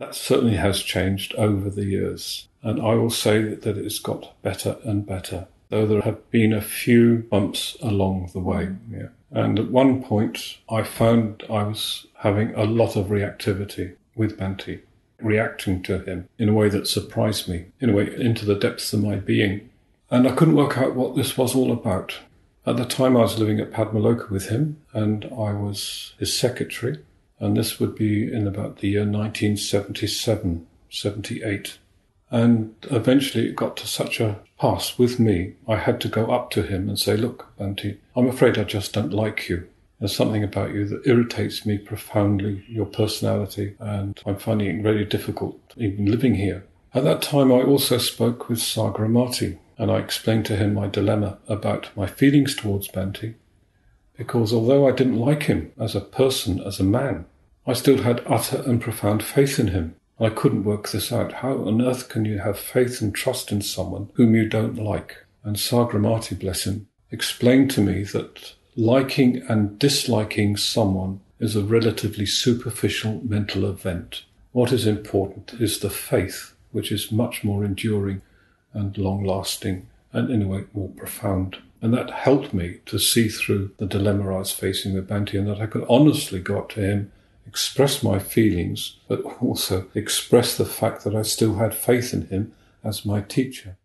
That certainly has changed over the years. And I will say that it's got better and better, though there have been a few bumps along the way. Yeah. And at one point, I found I was having a lot of reactivity with Bhante, reacting to him in a way that surprised me, in a way into the depths of my being. And I couldn't work out what this was all about. At the time, I was living at Padmaloka with him, and I was his secretary. And this would be in about the year 1977, 78. And eventually it got to such a pass with me, I had to go up to him and say, Look, Bhante, I'm afraid I just don't like you. There's something about you that irritates me profoundly, your personality, and I'm finding it very difficult even living here. At that time, I also spoke with Sagaramati, and I explained to him my dilemma about my feelings towards Bhante, because although I didn't like him as a person, as a man, I still had utter and profound faith in him. I couldn't work this out. How on earth can you have faith and trust in someone whom you don't like? And Sagaramati, bless him, explained to me that liking and disliking someone is a relatively superficial mental event. What is important is the faith, which is much more enduring and long lasting and in a way more profound. And that helped me to see through the dilemma I was facing with Bhante and that I could honestly go up to him express my feelings, but also express the fact that I still had faith in him as my teacher.